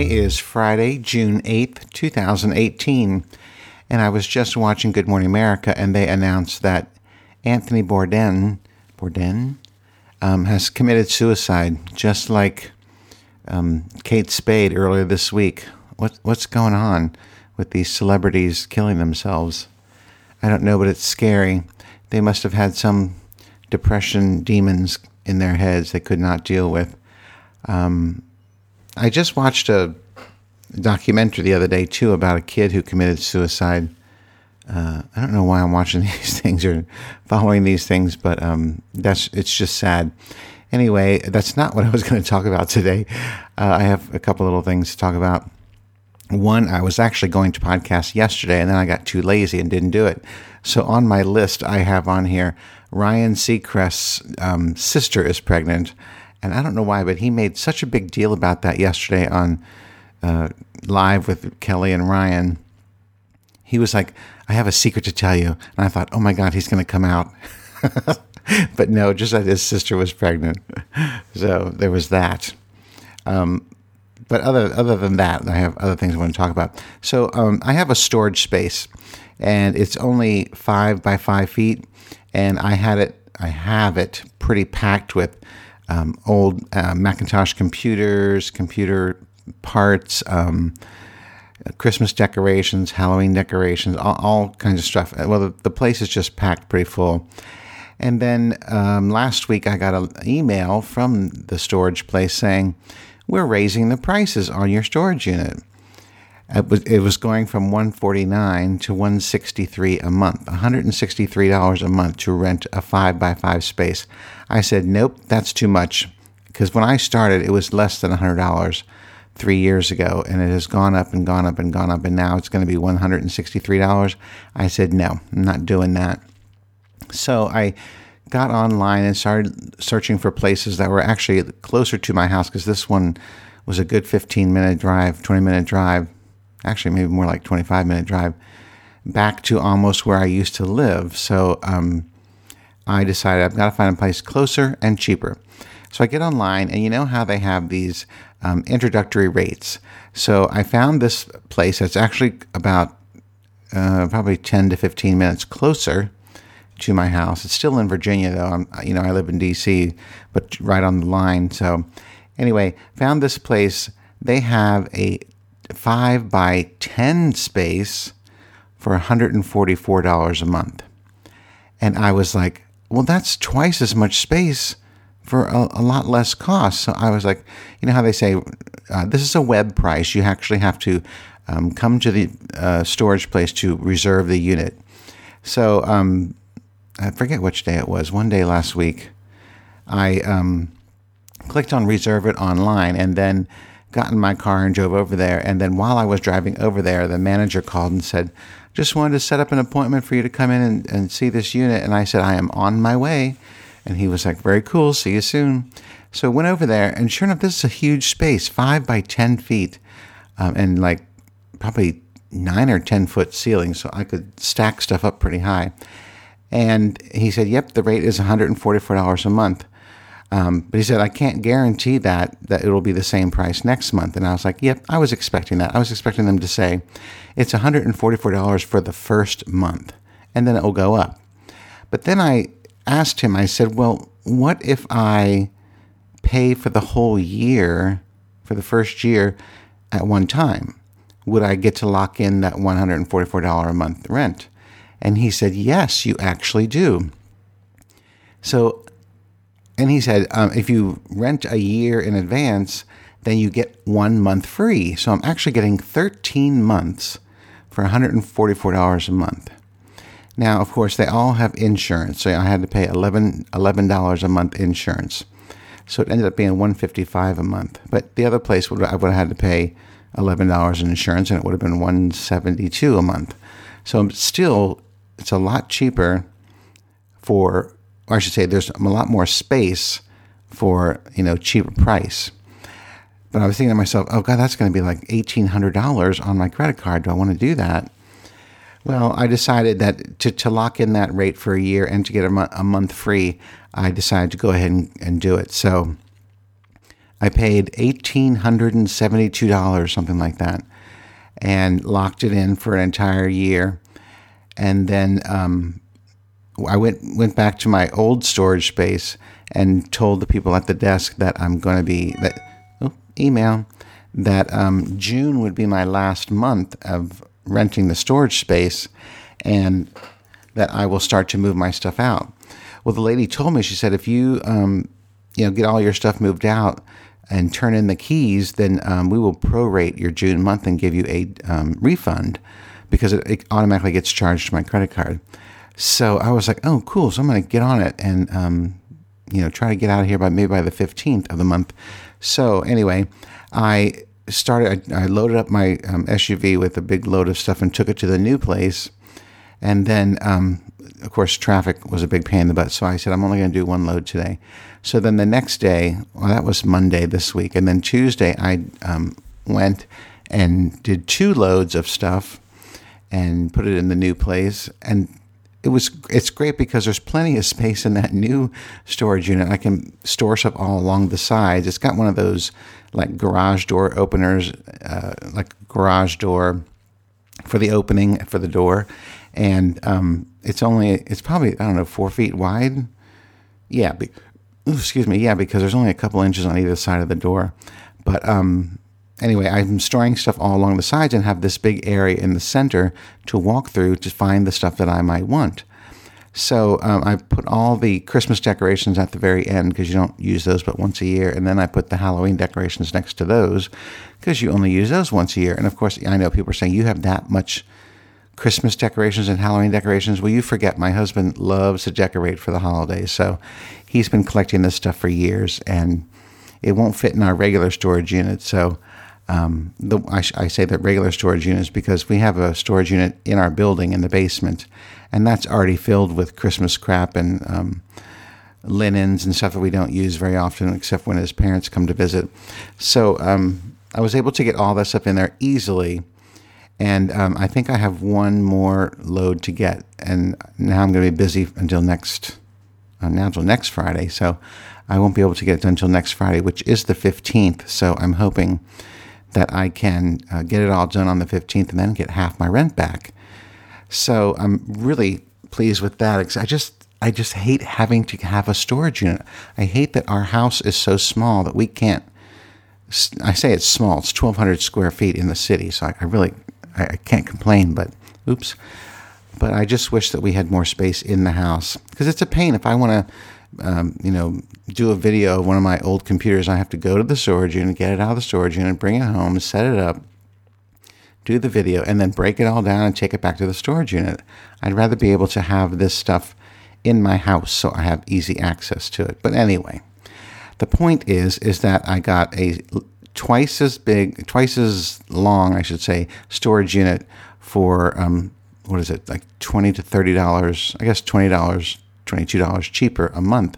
Today is Friday, June 8th, 2018, and I was just watching Good Morning America and they announced that Anthony Bourdain, Bourdain um, has committed suicide, just like um, Kate Spade earlier this week. What, what's going on with these celebrities killing themselves? I don't know, but it's scary. They must have had some depression demons in their heads they could not deal with. Um, I just watched a documentary the other day too about a kid who committed suicide. Uh, I don't know why I'm watching these things or following these things, but um, that's it's just sad. Anyway, that's not what I was going to talk about today. Uh, I have a couple little things to talk about. One, I was actually going to podcast yesterday, and then I got too lazy and didn't do it. So on my list, I have on here Ryan Seacrest's um, sister is pregnant, and I don't know why, but he made such a big deal about that yesterday on uh, live with Kelly and Ryan. He was like, "I have a secret to tell you," and I thought, "Oh my God, he's going to come out." but no, just that his sister was pregnant. So there was that. Um, but other other than that, I have other things I want to talk about. So um, I have a storage space, and it's only five by five feet, and I had it. I have it pretty packed with um, old uh, Macintosh computers, computer parts, um, Christmas decorations, Halloween decorations, all, all, kinds of stuff. Well, the, the, place is just packed pretty full. And then um, last week, I got an email from the storage place saying, We're raising the prices on your storage unit. It was, it was going from 149 to 163 a month, $163 a month to rent a 5 by 5 space. I said, nope, that's too much. Because when I started, it was less than $100 three years ago, and it has gone up and gone up and gone up, and now it's going to be $163. I said, no, I'm not doing that. So I got online and started searching for places that were actually closer to my house because this one was a good 15 minute drive, 20 minute drive, actually, maybe more like 25 minute drive back to almost where I used to live. So um, I decided I've got to find a place closer and cheaper. So I get online, and you know how they have these um, introductory rates. So I found this place that's actually about uh, probably 10 to 15 minutes closer to my house. It's still in Virginia, though. I'm, you know, I live in D.C., but right on the line. So anyway, found this place. They have a five by 10 space for $144 a month. And I was like, well, that's twice as much space for a, a lot less cost. So I was like, you know how they say uh, this is a web price. You actually have to um, come to the uh, storage place to reserve the unit. So um, I forget which day it was. One day last week, I um, clicked on reserve it online and then got in my car and drove over there. And then while I was driving over there, the manager called and said, just wanted to set up an appointment for you to come in and, and see this unit. And I said, I am on my way. And he was like, very cool. See you soon. So went over there, and sure enough, this is a huge space, five by 10 feet, um, and like probably nine or 10 foot ceiling. So I could stack stuff up pretty high. And he said, yep, the rate is $144 a month. Um, but he said, I can't guarantee that that it'll be the same price next month. And I was like, yep, I was expecting that. I was expecting them to say it's $144 for the first month, and then it will go up. But then I asked him, I said, well, what if I pay for the whole year, for the first year at one time? Would I get to lock in that $144 a month rent? And he said, yes, you actually do. So and he said, um, if you rent a year in advance, then you get one month free. So I'm actually getting 13 months for $144 a month. Now, of course, they all have insurance. So I had to pay $11, $11 a month insurance. So it ended up being 155 a month. But the other place would I would have had to pay $11 in insurance and it would have been 172 a month. So still it's a lot cheaper for or I should say, there's a lot more space for you know cheaper price. But I was thinking to myself, oh god, that's going to be like eighteen hundred dollars on my credit card. Do I want to do that? Well, I decided that to, to lock in that rate for a year and to get a, mo- a month free, I decided to go ahead and, and do it. So I paid eighteen hundred and seventy-two dollars, something like that, and locked it in for an entire year. And then um, I went went back to my old storage space and told the people at the desk that I'm going to be that oh, email that um, June would be my last month of renting the storage space, and that I will start to move my stuff out. Well, the lady told me she said if you um, you know get all your stuff moved out and turn in the keys, then um, we will prorate your June month and give you a um, refund because it, it, automatically gets charged to my credit card. So I was like, oh, cool. So I'm going to get on it and um, you know try to get out of here by maybe by the 15th of the month. So anyway, I started. I, I loaded up my um, SUV with a big load of stuff and took it to the new place, and then um, of course, traffic was a big pain in the butt. So I said, I'm only going to do one load today. So then the next day, well, that was Monday this week. And then Tuesday, I um, went and did two loads of stuff and put it in the new place. And it was it's great because there's plenty of space in that new storage unit. I can store stuff all along the sides. It's got one of those like garage door openers, uh, like garage door for the opening for the door, and um, it's only it's probably I don't know four feet wide. Yeah, be, excuse me. Yeah, because there's only a couple inches on either side of the door. But um, anyway, I'm storing stuff all along the sides and have this big area in the center to walk through to find the stuff that I might want. So um, I put all the Christmas decorations at the very end because you don't use those but once a year, and then I put the Halloween decorations next to those because you only use those once a year. And of course, I know people are saying you have that much Christmas decorations and Halloween decorations. Well, you forget my husband loves to decorate for the holidays, so he's been collecting this stuff for years, and it won't fit in our regular storage unit. So um, the, I, I, say that regular storage units because we have a storage unit in our building in the basement, and that's already filled with Christmas crap and um, linens and stuff that we don't use very often, except when his parents come to visit. So um, I was able to get all that stuff in there easily and um, I think I have one more load to get, and now I'm going to be busy until next uh, now until next Friday. So I won't be able to get it done until next Friday, which is the 15th. So I'm hoping that I can uh, get it all done on the 15th and then get half my rent back. So I'm really pleased with that. I just I just hate having to have a storage unit. I hate that our house is so small that we can't. I say it's small. It's 1,200 square feet in the city, so I, I really I, I can't complain, but oops. But I just wish that we had more space in the house because it's a pain. If I want to, um, you know, do a video of one of my old computers, I have to go to the storage unit, get it out of the storage unit, bring it home, set it up, do the video, and then break it all down and take it back to the storage unit. I'd rather be able to have this stuff in my house so I have easy access to it. But anyway, the point is is that I got a twice as big, twice as long, I should say, storage unit for um, what is it, like twenty to thirty dollars? I guess twenty dollars, twenty-two dollars cheaper a month,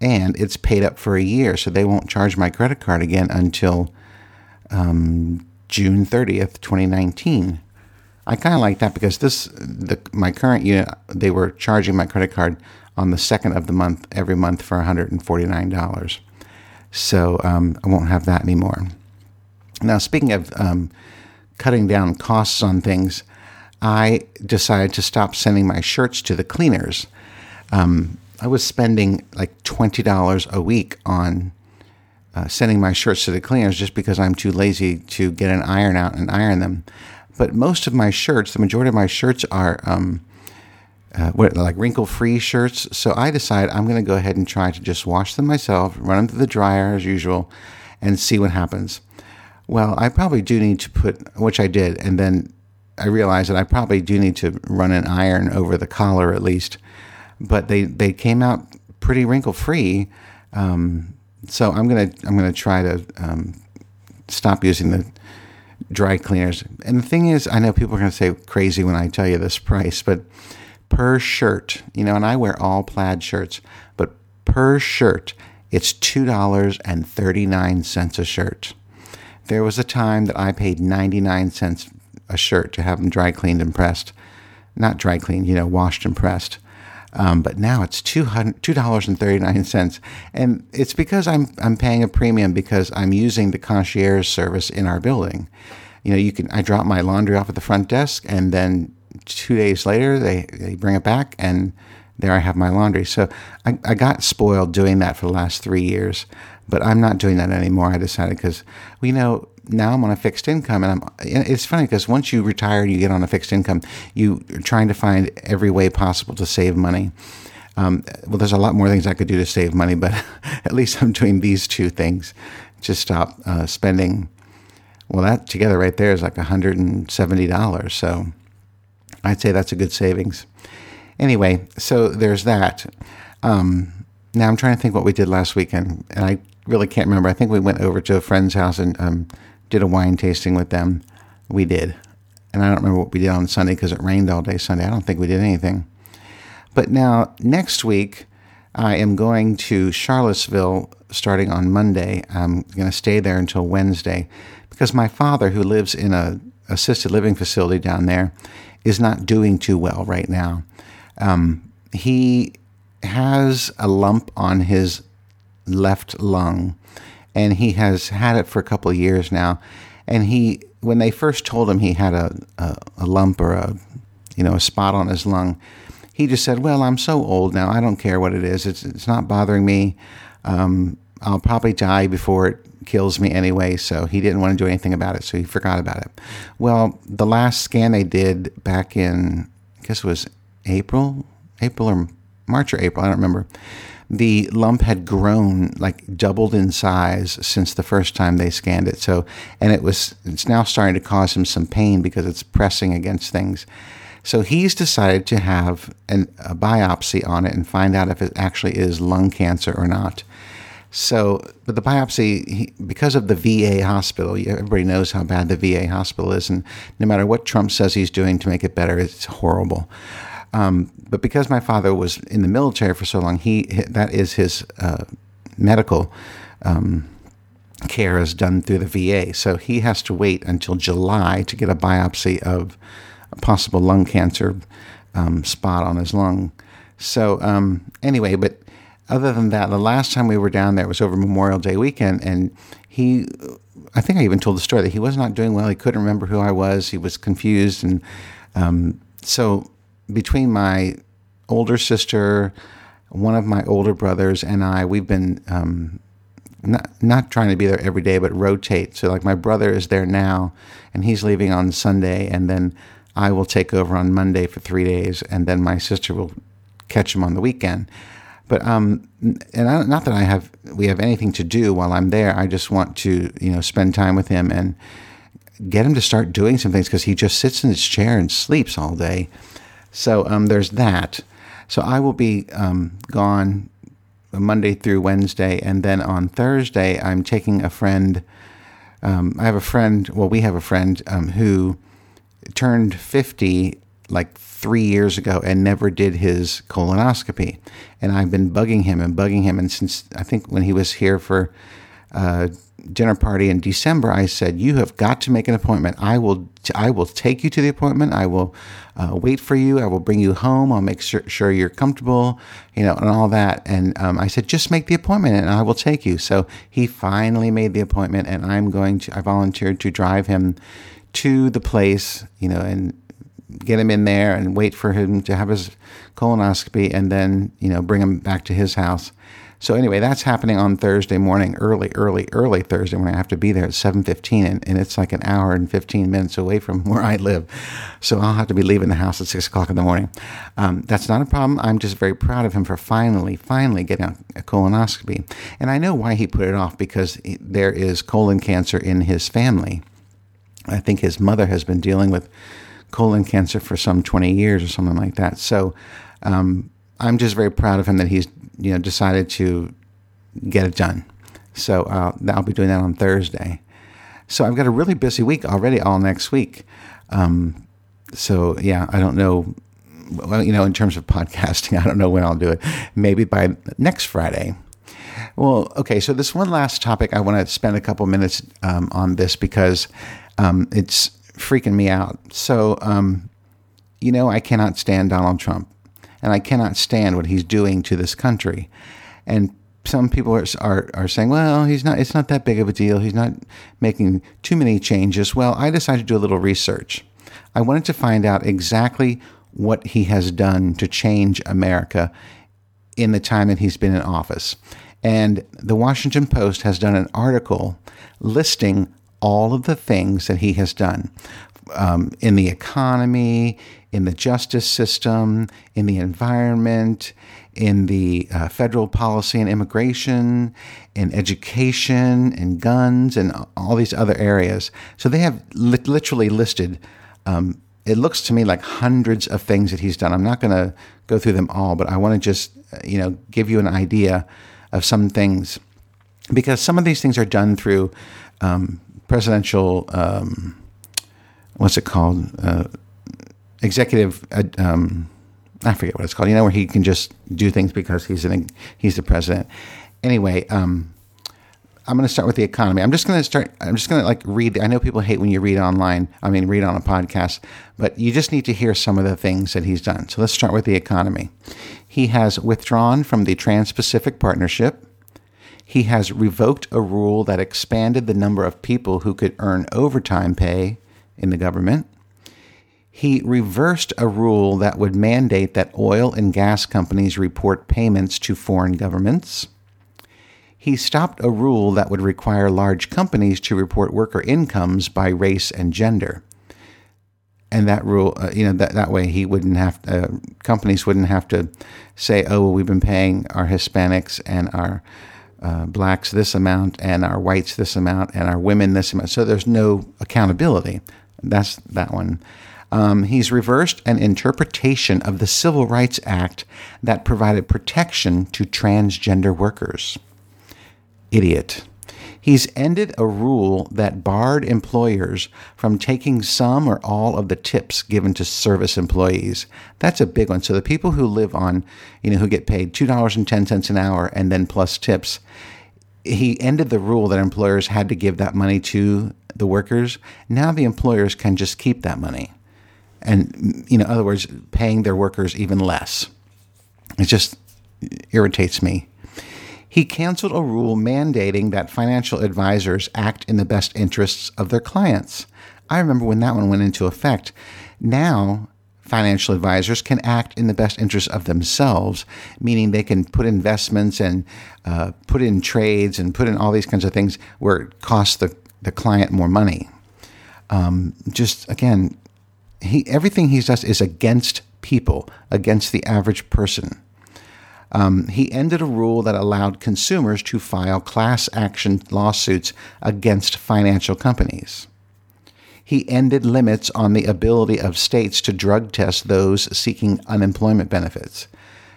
and it's paid up for a year, so they won't charge my credit card again until um, June thirtieth, twenty nineteen. I kind of like that because this, the my current unit, they were charging my credit card on the second of the month every month for one hundred and forty nine dollars. So um, I won't have that anymore. Now, speaking of um, cutting down costs on things, I decided to stop sending my shirts to the cleaners. Um, I was spending like $20 a week on uh, sending my shirts to the cleaners just because I'm too lazy to get an iron out and iron them. But most of my shirts, the majority of my shirts are um, uh, what like wrinkle free shirts. So I decided I'm going to go ahead and try to just wash them myself, run them through the dryer as usual, and see what happens. Well, I probably do need to put, which I did, and then I realized that I probably do need to run an iron over the collar at least. But they they came out pretty wrinkle free. Um, so I'm gonna I'm gonna try to um, stop using the dry cleaners. And the thing is, I know people are gonna say crazy when I tell you this price, but per shirt, you know, and I wear all plaid shirts, but per shirt, it's $2.39 a shirt. There was a time that I paid 99 cents a shirt to have them dry cleaned and pressed. Not dry cleaned, you know, washed and pressed. Um, but now it's two dollars and thirty nine cents, and it's because I'm I'm paying a premium because I'm using the concierge service in our building. You know, you can I drop my laundry off at the front desk, and then two days later they they bring it back, and there I have my laundry. So I, I got spoiled doing that for the last three years, but I'm not doing that anymore. I decided because well, you know now I'm on a fixed income, and I'm. It's funny because once you retire you get on a fixed income, you are trying to find every way possible to save money. Um, well, there's a lot more things I could do to save money, but at least I'm doing these two things Just stop uh, spending. Well, that together right there is like $170. So I'd say that's a good savings. Anyway, so there's that. Um, now I'm trying to think what we did last weekend, and I really can't remember. I think we went over to a friend's house and um, did a wine tasting with them. We did. And I don't remember what we did on Sunday because it rained all day Sunday. I don't think we did anything. But now, next week, I am going to Charlottesville starting on Monday. I'm going to stay there until Wednesday because my father, who lives in a assisted living facility down there, is not doing too well right now. Um, he has a lump on his left lung, and he has had it for a couple of years now. And he, when they first told him he had a, a, a lump or a, you know, a spot on his lung, he just said, "Well, I'm so old now. I don't care what it is. It's it's not bothering me. Um, I'll probably die before it kills me anyway." So he didn't want to do anything about it. So he forgot about it. Well, the last scan they did back in, I guess it was April, April or March or April. I don't remember the lump had grown like doubled in size since the first time they scanned it. So, and it was it's now starting to cause him some pain because it's pressing against things. So he's decided to have an, a biopsy on it and find out if it actually is lung cancer or not. So, but the biopsy, he, because of the VA hospital, everybody knows how bad the VA hospital is, and no matter what Trump says he's doing to make it better, it's horrible. Um, but because my father was in the military for so long, he that is his uh, medical um, care is done through the VA. So he has to wait until July to get a biopsy of a possible lung cancer um, spot on his lung. So um, anyway, but other than that, the last time we were down there was over Memorial Day weekend, and he, I think I even told the story that he was not doing well. He couldn't remember who I was. He was confused, and um, so between my older sister, one of my older brothers, and I, we've been um, not not trying to be there every day, but rotate. So like my brother is there now, and he's leaving on Sunday, and then I will take over on Monday for three days, and then my sister will catch him on the weekend. But um, and I, not that I have we have anything to do while I'm there. I just want to you know spend time with him and get him to start doing some things because he just sits in his chair and sleeps all day. So um, there's that. So I will be um, gone Monday through Wednesday, and then on Thursday I'm taking a friend. Um, I have a friend. Well, we have a friend um, who turned 50 like three years ago and never did his colonoscopy, and I've been bugging him and bugging him, and since I think when he was here for. Uh, dinner party in December, I said, "You have got to make an appointment. I will. T- I will take you to the appointment. I will uh, wait for you. I will bring you home. I'll make sure, sure you're comfortable, you know, and all that." And um, I said, "Just make the appointment, and I will take you." So he finally made the appointment, and I'm going to. I volunteered to drive him to the place, you know, and get him in there and wait for him to have his colonoscopy, and then you know bring him back to his house. So anyway, that's happening on Thursday morning, early, early, early Thursday morning. I have to be there at 7.15, and, and it's like an hour and 15 minutes away from where I live. So I'll have to be leaving the house at 6 o'clock in the morning. Um, that's not a problem. I'm just very proud of him for finally, finally getting a colonoscopy. And I know why he put it off, because there is colon cancer in his family. I think his mother has been dealing with colon cancer for some 20 years or something like that. So um, I'm just very proud of him that he's you know, decided to get it done. So uh, I'll be doing that on Thursday. So I've got a really busy week already, all next week. Um, so yeah, I don't know. Well, you know, in terms of podcasting, I don't know when I'll do it. Maybe by next Friday. Well, okay. So this one last topic, I want to spend a couple minutes um, on this because um, it's freaking me out. So, um, you know, I cannot stand Donald Trump. And I cannot stand what he's doing to this country. And some people are, are, are saying, well, he's not, it's not that big of a deal. He's not making too many changes. Well, I decided to do a little research. I wanted to find out exactly what he has done to change America in the time that he's been in office. And the Washington Post has done an article listing all of the things that he has done um, in the economy, in the justice system, in the environment, in the uh, federal policy and immigration, in education, in guns, and all these other areas. So they have li- literally listed. Um, it looks to me like hundreds of things that he's done. I'm not going to go through them all, but I want to just uh, you know give you an idea of some things because some of these things are done through um, presidential. Um, what's it called? Uh, executive. Um, I forget what it's called. You know, where he can just do things because he's an he's the president. Anyway, um, I'm going to start with the economy. I'm just going to start. I'm just going to like read. I know people hate when you read online. I mean, read on a podcast, but you just need to hear some of the things that he's done. So let's start with the economy. He has withdrawn from the Trans-Pacific Partnership. He has revoked a rule that expanded the number of people who could earn overtime pay in the government he reversed a rule that would mandate that oil and gas companies report payments to foreign governments. He stopped a rule that would require large companies to report worker incomes by race and gender. And that rule, uh, you know, that, that way he wouldn't have, uh, companies wouldn't have to say, oh, well, we've been paying our Hispanics and our uh, blacks this amount and our whites this amount and our women this amount. So there's no accountability. That's that one. Um, he's reversed an interpretation of the Civil Rights Act that provided protection to transgender workers. Idiot. He's ended a rule that barred employers from taking some or all of the tips given to service employees. That's a big one. So the people who live on, you know, who get paid $2.10 an hour and then plus tips, he ended the rule that employers had to give that money to the workers. Now the employers can just keep that money and you know, in other words, paying their workers even less. It just irritates me. He canceled a rule mandating that financial advisors act in the best interests of their clients. I remember when that one went into effect. Now, financial advisors can act in the best interest of themselves, meaning they can put investments and uh, put in trades and put in all these kinds of things where it costs the, the client more money. Um, just again, he everything he does is against people, against the average person. Um, he ended a rule that allowed consumers to file class action lawsuits against financial companies. He ended limits on the ability of states to drug test those seeking unemployment benefits,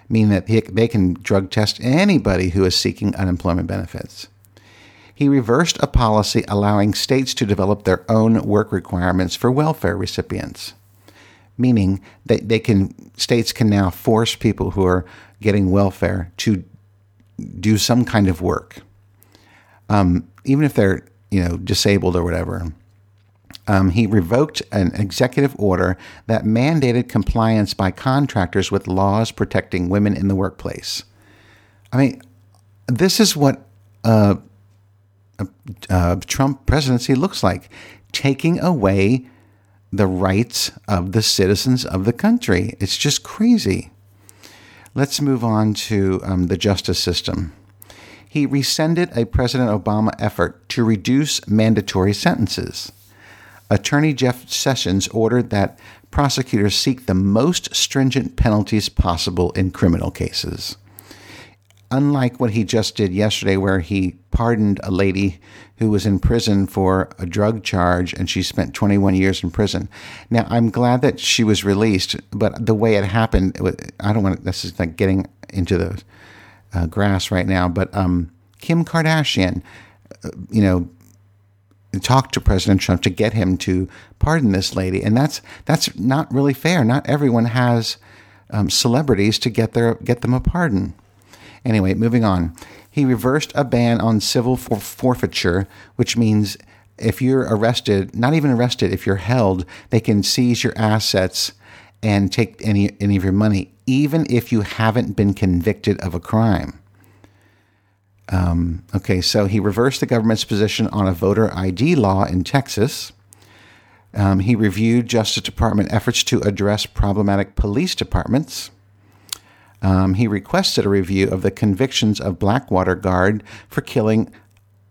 meaning that they can drug test anybody who is seeking unemployment benefits. He reversed a policy allowing states to develop their own work requirements for welfare recipients meaning that they can states can now force people who are getting welfare to do some kind of work, um, even if they're you know disabled or whatever. Um, he revoked an executive order that mandated compliance by contractors with laws protecting women in the workplace. I mean, this is what uh, a Trump presidency looks like taking away the rights of the citizens of the country. It's just crazy. Let's move on to um, the justice system. He rescinded a President Obama effort to reduce mandatory sentences. Attorney Jeff Sessions ordered that prosecutors seek the most stringent penalties possible in criminal cases unlike what he just did yesterday, where he pardoned a lady who was in prison for a drug charge and she spent 21 years in prison. Now, I'm glad that she was released, but the way it happened, I don't want to, this is like getting into the uh, grass right now, but um, Kim Kardashian, uh, you know, talked to President Trump to get him to pardon this lady, and that's that's not really fair. Not everyone has um, celebrities to get their get them a pardon. Anyway, moving on. He reversed a ban on civil for- forfeiture, which means if you're arrested, not even arrested, if you're held, they can seize your assets and take any any of your money, even if you haven't been convicted of a crime. Um, okay, so he reversed the government's position on a voter ID law in Texas. Um, he reviewed Justice Department efforts to address problematic police departments. Um, he requested a review of the convictions of Blackwater Guard for killing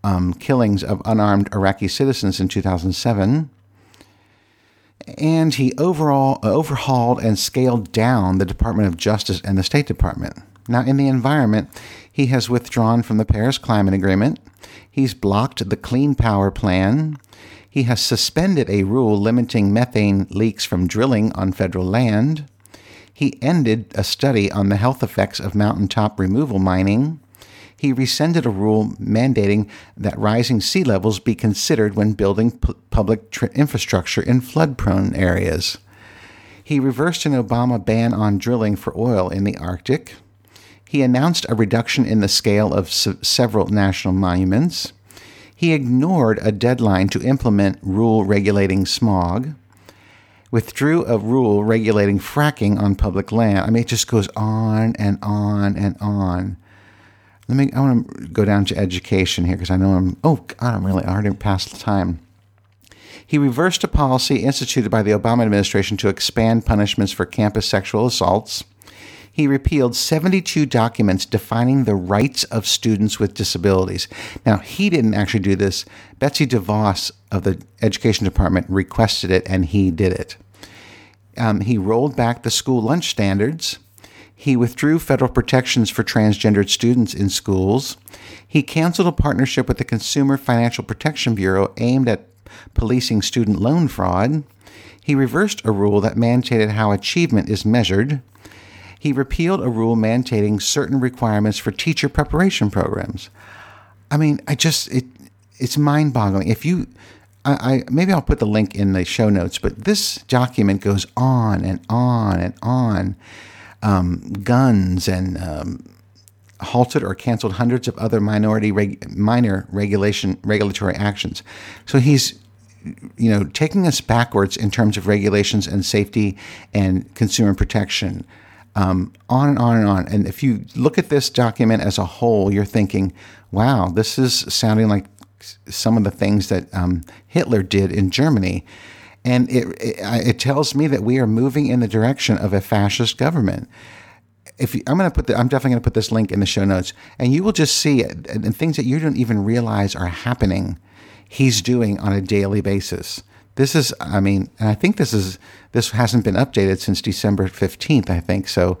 um, killings of unarmed Iraqi citizens in 2007. And he overall overhauled and scaled down the Department of Justice and the State Department. Now, in the environment, he has withdrawn from the Paris Climate Agreement. He's blocked the Clean Power Plan. He has suspended a rule limiting methane leaks from drilling on federal land. He ended a study on the health effects of mountaintop removal mining. He rescinded a rule mandating that rising sea levels be considered when building p- public tr- infrastructure in flood prone areas. He reversed an Obama ban on drilling for oil in the Arctic. He announced a reduction in the scale of se- several national monuments. He ignored a deadline to implement rule regulating smog. Withdrew a rule regulating fracking on public land. I mean, it just goes on and on and on. Let me. I want to go down to education here because I know I'm. Oh God, I'm really already past the time. He reversed a policy instituted by the Obama administration to expand punishments for campus sexual assaults he repealed 72 documents defining the rights of students with disabilities. Now, he didn't actually do this. Betsy DeVos of the Education Department requested it, and he did it. Um, he rolled back the school lunch standards. He withdrew federal protections for transgendered students in schools. He canceled a partnership with the Consumer Financial Protection Bureau aimed at policing student loan fraud. He reversed a rule that mandated how achievement is measured he repealed a rule mandating certain requirements for teacher preparation programs. I mean, I just it it's mind boggling. If you I, I, maybe I'll put the link in the show notes, but this document goes on and on and on. Um, guns and um, halted or canceled hundreds of other minority reg- minor regulation regulatory actions. So he's you know taking us backwards in terms of regulations and safety and consumer protection um, on and on and on. And if you look at this document as a whole, you're thinking, wow, this is sounding like some of the things that um, Hitler did in Germany. And it, it, it, tells me that we are moving in the direction of a fascist government. If you, I'm going to put the, I'm definitely going to put this link in the show notes, and you will just see it, and things that you don't even realize are happening. He's doing on a daily basis. This is, I mean, I think this is this hasn't been updated since December fifteenth. I think so.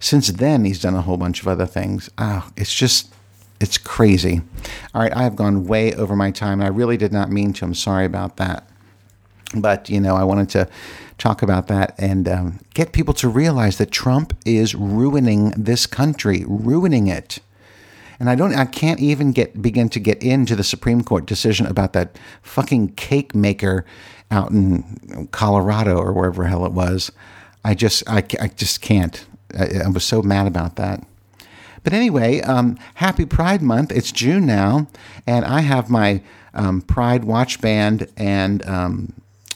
Since then, he's done a whole bunch of other things. Oh, it's just, it's crazy. All right, I have gone way over my time, and I really did not mean to. I'm sorry about that. But you know, I wanted to talk about that and um, get people to realize that Trump is ruining this country, ruining it and I don't, I can't even get begin to get into the Supreme Court decision about that fucking cake maker out in Colorado or wherever hell it was. I just, I, I just can't. I, I was so mad about that. But anyway, um, happy Pride Month. It's June now, and I have my um, Pride watch band and um,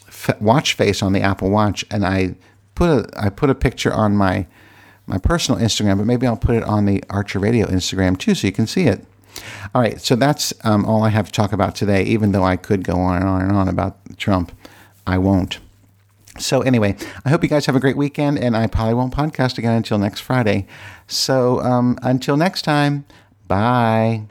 f- watch face on the Apple Watch, and I put a I put a picture on my my personal Instagram, but maybe I'll put it on the Archer Radio Instagram too, so you can see it. All right, so that's um, all I have to talk about today. Even though I could go on and on and on about Trump, I won't. So anyway, I hope you guys have a great weekend, and I probably won't podcast again until next Friday. So um, until next time, bye.